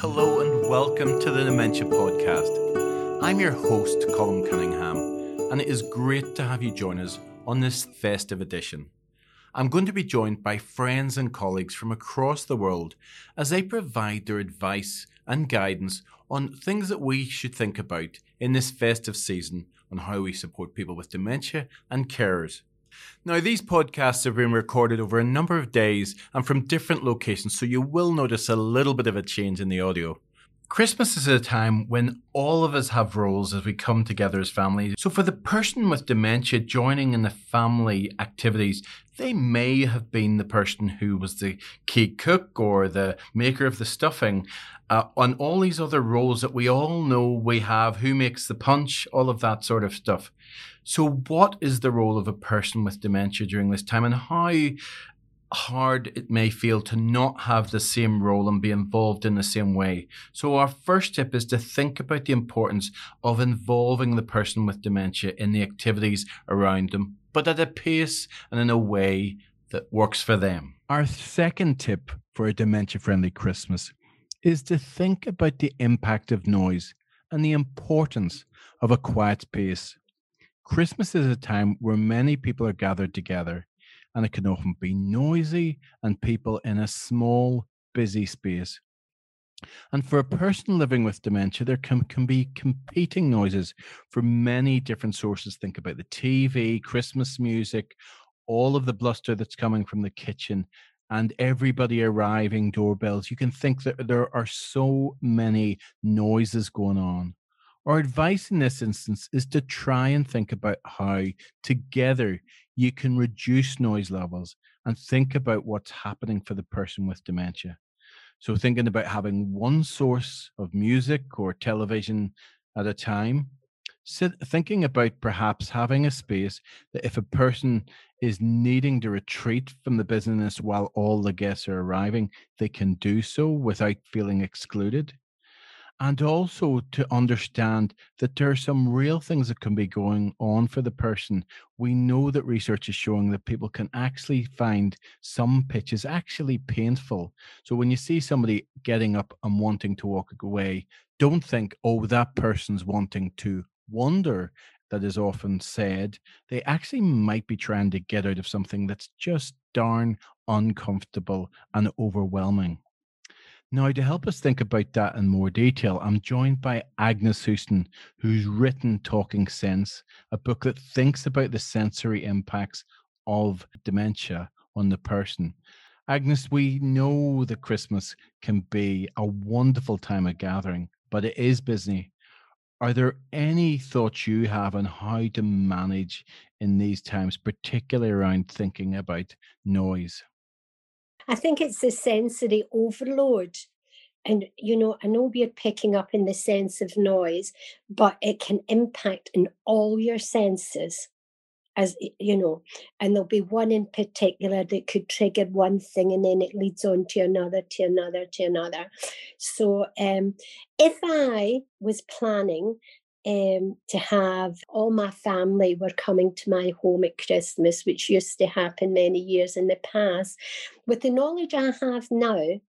Hello and welcome to the Dementia Podcast. I'm your host, Colm Cunningham, and it is great to have you join us on this festive edition. I'm going to be joined by friends and colleagues from across the world as they provide their advice and guidance on things that we should think about in this festive season on how we support people with dementia and carers. Now, these podcasts have been recorded over a number of days and from different locations, so you will notice a little bit of a change in the audio. Christmas is a time when all of us have roles as we come together as families. So, for the person with dementia joining in the family activities, they may have been the person who was the key cook or the maker of the stuffing. Uh, on all these other roles that we all know we have, who makes the punch, all of that sort of stuff. So, what is the role of a person with dementia during this time, and how hard it may feel to not have the same role and be involved in the same way. So, our first tip is to think about the importance of involving the person with dementia in the activities around them, but at a pace and in a way that works for them. Our second tip for a dementia friendly Christmas is to think about the impact of noise and the importance of a quiet space. Christmas is a time where many people are gathered together and it can often be noisy and people in a small, busy space. And for a person living with dementia, there can, can be competing noises from many different sources. Think about the TV, Christmas music, all of the bluster that's coming from the kitchen, and everybody arriving, doorbells. You can think that there are so many noises going on. Our advice in this instance is to try and think about how together you can reduce noise levels and think about what's happening for the person with dementia. So, thinking about having one source of music or television at a time, thinking about perhaps having a space that if a person is needing to retreat from the business while all the guests are arriving, they can do so without feeling excluded and also to understand that there are some real things that can be going on for the person. We know that research is showing that people can actually find some pitches actually painful. So when you see somebody getting up and wanting to walk away, don't think, oh, that person's wanting to wander. That is often said. They actually might be trying to get out of something that's just darn uncomfortable and overwhelming. Now, to help us think about that in more detail, I'm joined by Agnes Houston, who's written Talking Sense, a book that thinks about the sensory impacts of dementia on the person. Agnes, we know that Christmas can be a wonderful time of gathering, but it is busy. Are there any thoughts you have on how to manage in these times, particularly around thinking about noise? I think it's the sensory overload. And, you know, I know we're picking up in the sense of noise, but it can impact in all your senses as you know and there'll be one in particular that could trigger one thing and then it leads on to another to another to another so um, if i was planning um, to have all my family were coming to my home at Christmas, which used to happen many years in the past. With the knowledge I have now,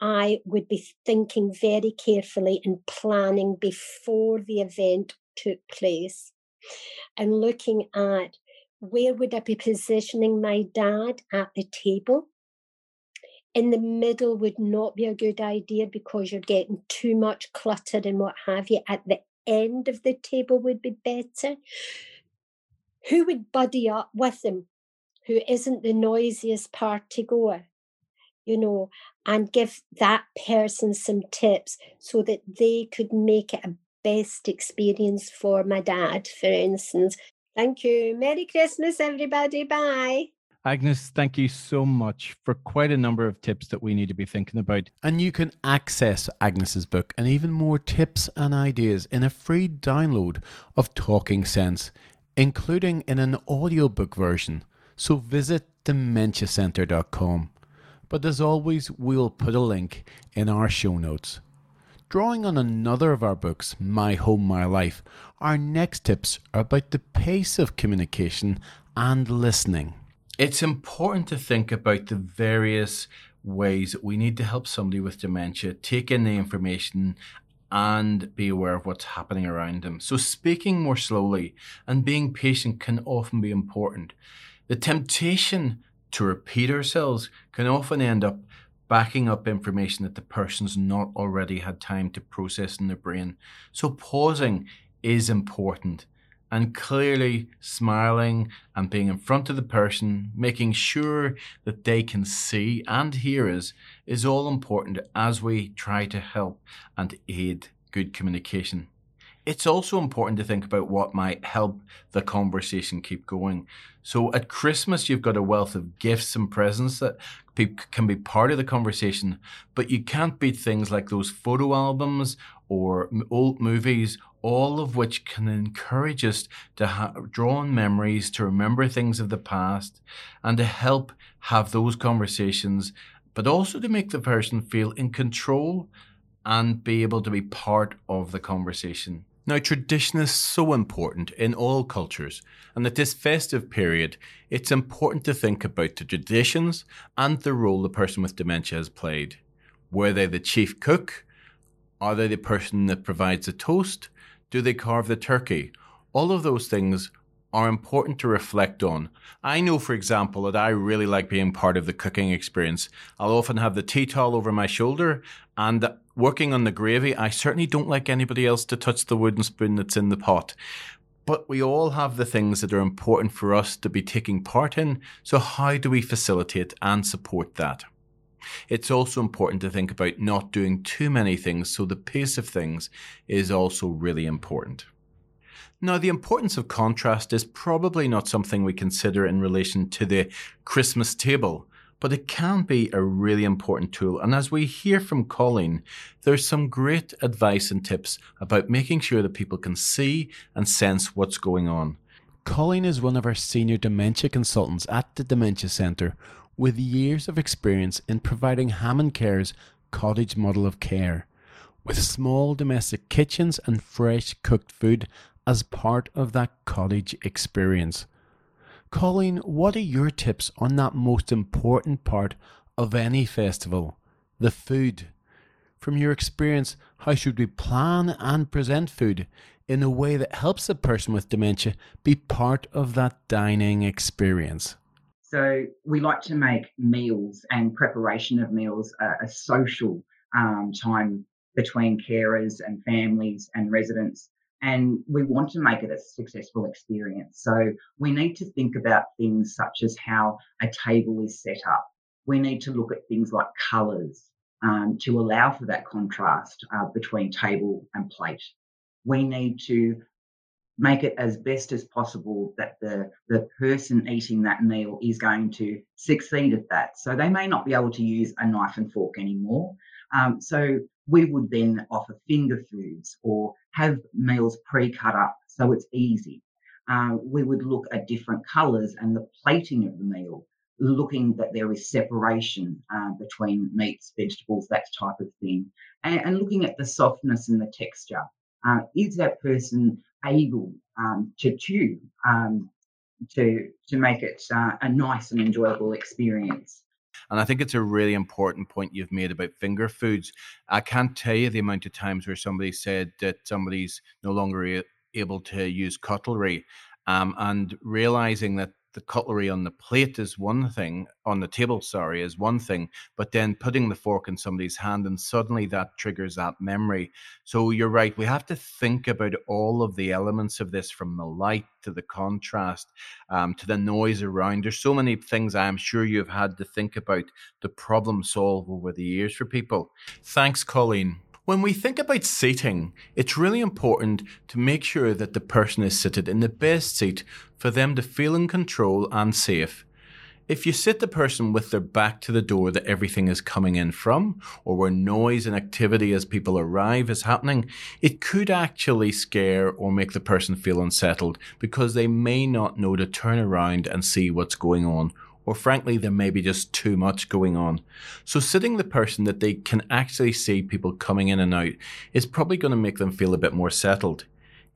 I would be thinking very carefully and planning before the event took place and looking at where would I be positioning my dad at the table in the middle would not be a good idea because you're getting too much clutter and what have you. At the end of the table would be better. Who would buddy up with him who isn't the noisiest party goer? You know, and give that person some tips so that they could make it a best experience for my dad, for instance. Thank you. Merry Christmas, everybody. Bye. Agnes, thank you so much for quite a number of tips that we need to be thinking about. And you can access Agnes's book and even more tips and ideas in a free download of Talking Sense, including in an audiobook version. So visit dementiacentre.com. But as always, we'll put a link in our show notes. Drawing on another of our books, My Home, My Life, our next tips are about the pace of communication and listening it's important to think about the various ways that we need to help somebody with dementia take in the information and be aware of what's happening around them. So, speaking more slowly and being patient can often be important. The temptation to repeat ourselves can often end up backing up information that the person's not already had time to process in their brain. So, pausing is important and clearly smiling and being in front of the person, making sure that they can see and hear us, is all important as we try to help and aid good communication. It's also important to think about what might help the conversation keep going. So at Christmas, you've got a wealth of gifts and presents that can be part of the conversation, but you can't beat things like those photo albums or old movies all of which can encourage us to ha- draw on memories, to remember things of the past, and to help have those conversations, but also to make the person feel in control and be able to be part of the conversation. Now, tradition is so important in all cultures, and at this festive period, it's important to think about the traditions and the role the person with dementia has played. Were they the chief cook? Are they the person that provides the toast? Do they carve the turkey? All of those things are important to reflect on. I know, for example, that I really like being part of the cooking experience. I'll often have the tea towel over my shoulder, and working on the gravy, I certainly don't like anybody else to touch the wooden spoon that's in the pot. But we all have the things that are important for us to be taking part in, so how do we facilitate and support that? It's also important to think about not doing too many things, so the pace of things is also really important. Now, the importance of contrast is probably not something we consider in relation to the Christmas table, but it can be a really important tool. And as we hear from Colleen, there's some great advice and tips about making sure that people can see and sense what's going on. Colleen is one of our senior dementia consultants at the Dementia Centre, with years of experience in providing HammondCare's cottage model of care, with small domestic kitchens and fresh cooked food as part of that college experience. Colleen, what are your tips on that most important part of any festival, the food? From your experience, how should we plan and present food in a way that helps a person with dementia be part of that dining experience? So we like to make meals and preparation of meals a, a social um, time between carers and families and residents. And we want to make it a successful experience. So we need to think about things such as how a table is set up. We need to look at things like colours um, to allow for that contrast uh, between table and plate. We need to make it as best as possible that the, the person eating that meal is going to succeed at that. So they may not be able to use a knife and fork anymore. Um, so we would then offer finger foods or have meals pre-cut up so it's easy. Uh, we would look at different colours and the plating of the meal, looking that there is separation uh, between meats, vegetables, that type of thing, and, and looking at the softness and the texture. Uh, is that person able um, to chew um, to to make it uh, a nice and enjoyable experience. And I think it's a really important point you've made about finger foods. I can't tell you the amount of times where somebody said that somebody's no longer able to use cutlery, um, and realizing that the cutlery on the plate is one thing, on the table, sorry, is one thing, but then putting the fork in somebody's hand and suddenly that triggers that memory. So you're right, we have to think about all of the elements of this from the light to the contrast um, to the noise around. There's so many things I'm sure you've had to think about to problem solve over the years for people. Thanks, Colleen. When we think about seating, it's really important to make sure that the person is seated in the best seat for them to feel in control and safe. If you sit the person with their back to the door that everything is coming in from, or where noise and activity as people arrive is happening, it could actually scare or make the person feel unsettled because they may not know to turn around and see what's going on or frankly, there may be just too much going on. So, sitting the person that they can actually see people coming in and out is probably going to make them feel a bit more settled.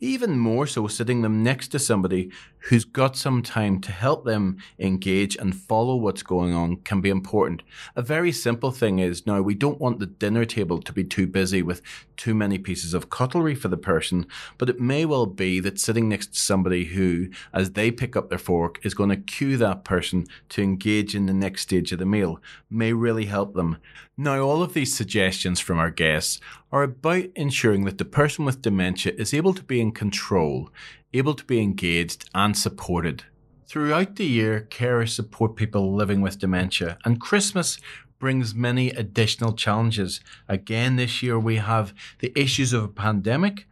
Even more so, sitting them next to somebody who's got some time to help them engage and follow what's going on can be important. A very simple thing is now we don't want the dinner table to be too busy with too many pieces of cutlery for the person, but it may well be that sitting next to somebody who, as they pick up their fork, is going to cue that person to engage in the next stage of the meal may really help them. Now, all of these suggestions from our guests are about ensuring that the person with dementia is able to be in control, able to be engaged and supported. Throughout the year, carers support people living with dementia, and Christmas brings many additional challenges. Again, this year we have the issues of a pandemic,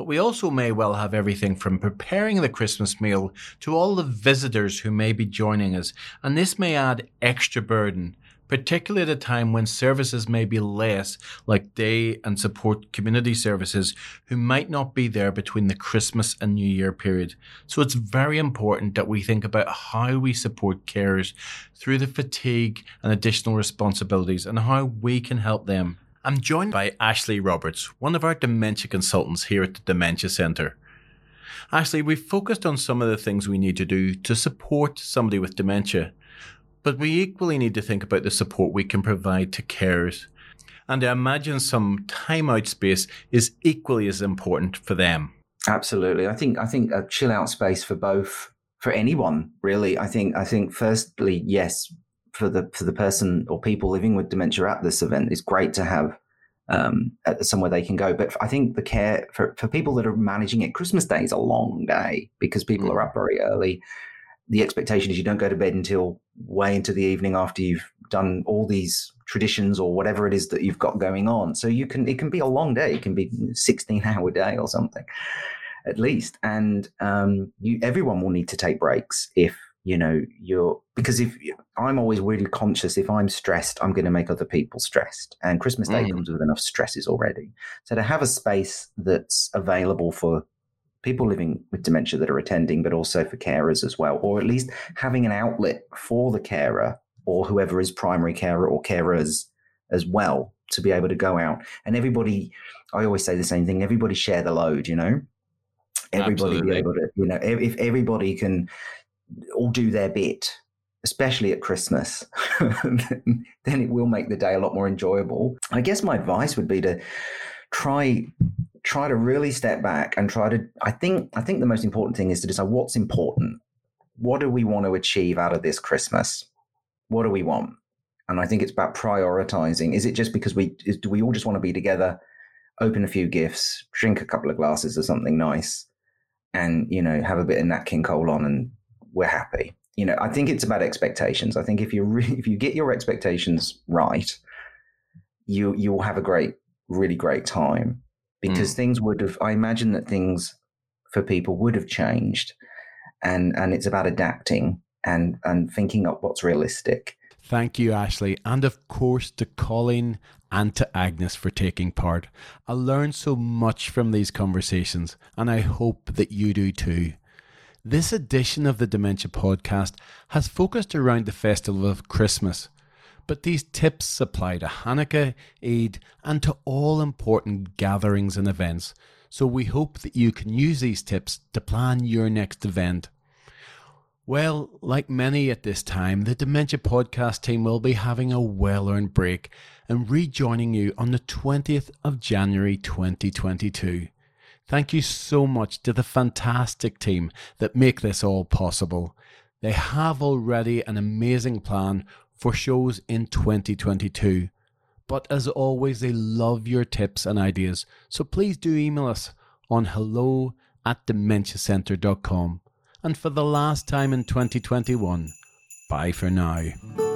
but we also may well have everything from preparing the Christmas meal to all the visitors who may be joining us, and this may add extra burden particularly at a time when services may be less, like day and support community services, who might not be there between the Christmas and New Year period. So it's very important that we think about how we support carers through the fatigue and additional responsibilities and how we can help them. I'm joined by Ashley Roberts, one of our dementia consultants here at the Dementia Centre. Ashley, we've focused on some of the things we need to do to support somebody with dementia. But we equally need to think about the support we can provide to carers. And I imagine some time out space is equally as important for them. Absolutely. I think I think a chill out space for both for anyone, really. I think I think firstly, yes, for the for the person or people living with dementia at this event, is great to have um, somewhere they can go. But I think the care for, for people that are managing it, Christmas Day is a long day because people mm. are up very early the expectation is you don't go to bed until way into the evening after you've done all these traditions or whatever it is that you've got going on. So you can it can be a long day. It can be 16 hour day or something at least. And um, you everyone will need to take breaks if you know you're because if I'm always really conscious if I'm stressed, I'm going to make other people stressed. And Christmas Day mm. comes with enough stresses already. So to have a space that's available for people living with dementia that are attending, but also for carers as well, or at least having an outlet for the carer or whoever is primary carer or carers as well to be able to go out. And everybody, I always say the same thing: everybody share the load. You know, everybody Absolutely. be able to. You know, if everybody can all do their bit. Especially at Christmas, then it will make the day a lot more enjoyable. I guess my advice would be to try try to really step back and try to i think i think the most important thing is to decide what's important what do we want to achieve out of this christmas what do we want and i think it's about prioritizing is it just because we is, do we all just want to be together open a few gifts drink a couple of glasses of something nice and you know have a bit of nat king cole on and we're happy. You know i think it's about expectations. I think if you re- if you get your expectations right you you will have a great really great time. Because mm. things would have i imagine that things for people would have changed and and it's about adapting and and thinking up what's realistic. Thank you ashley. And of course to colleen and to agnes for taking part. I learned so much from these conversations and i hope that you do too this edition of the dementia podcast has focused around the festival of christmas but these tips apply to Hanukkah, Eid, and to all important gatherings and events. So we hope that you can use these tips to plan your next event. Well, like many at this time, the Dementia Podcast team will be having a well earned break and rejoining you on the 20th of January 2022. Thank you so much to the fantastic team that make this all possible. They have already an amazing plan for shows in 2022. But as always, they love your tips and ideas, so please do email us on hello at dementiacentre.com. And for the last time in 2021, bye for now.